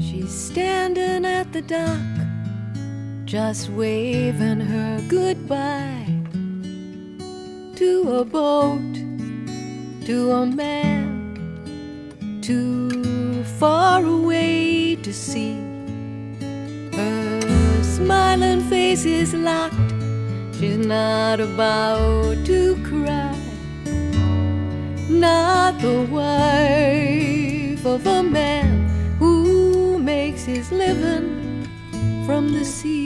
She's standing at the dock, just waving her goodbye to a boat, to a man too far away to see. Her smiling face is locked, she's not about to cry. Not the wife of a man his living from the sea.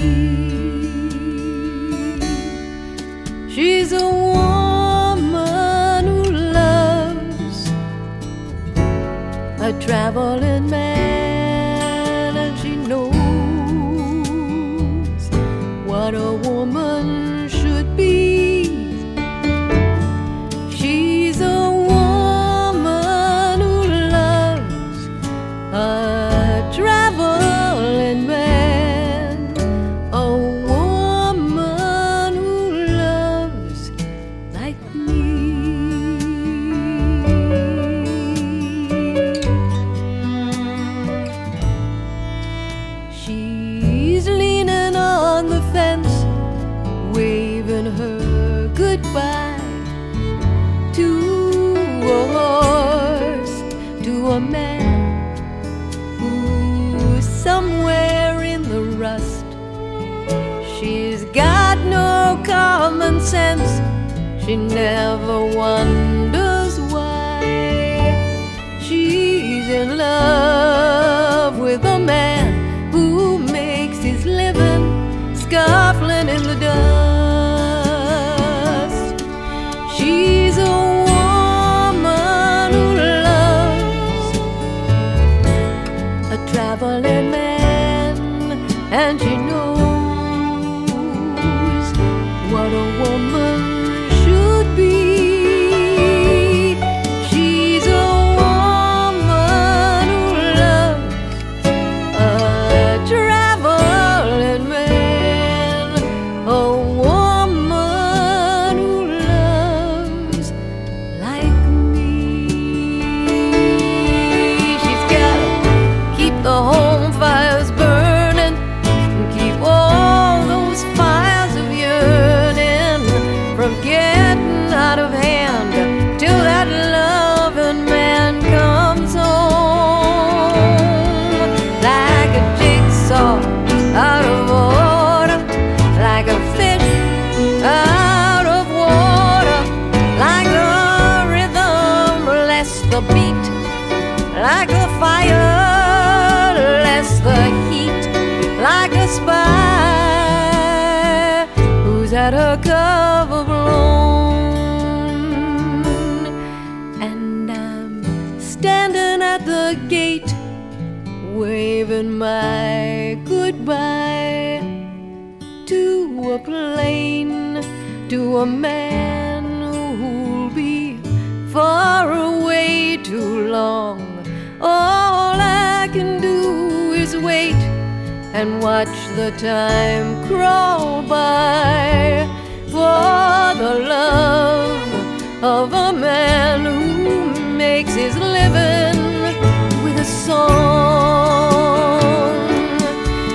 She's a woman who loves a traveling man, a man who's somewhere in the rust. She's got no common sense, she never wonders traveling man, and she knows cover blown, and I'm standing at the gate waving my goodbye to a plane, to a man who'll be far away too long. All I can do is wait and watch the time crawl by for the love of a man who makes his living with a song.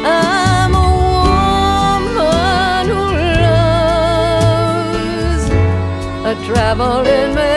I'm a woman who loves a traveling man.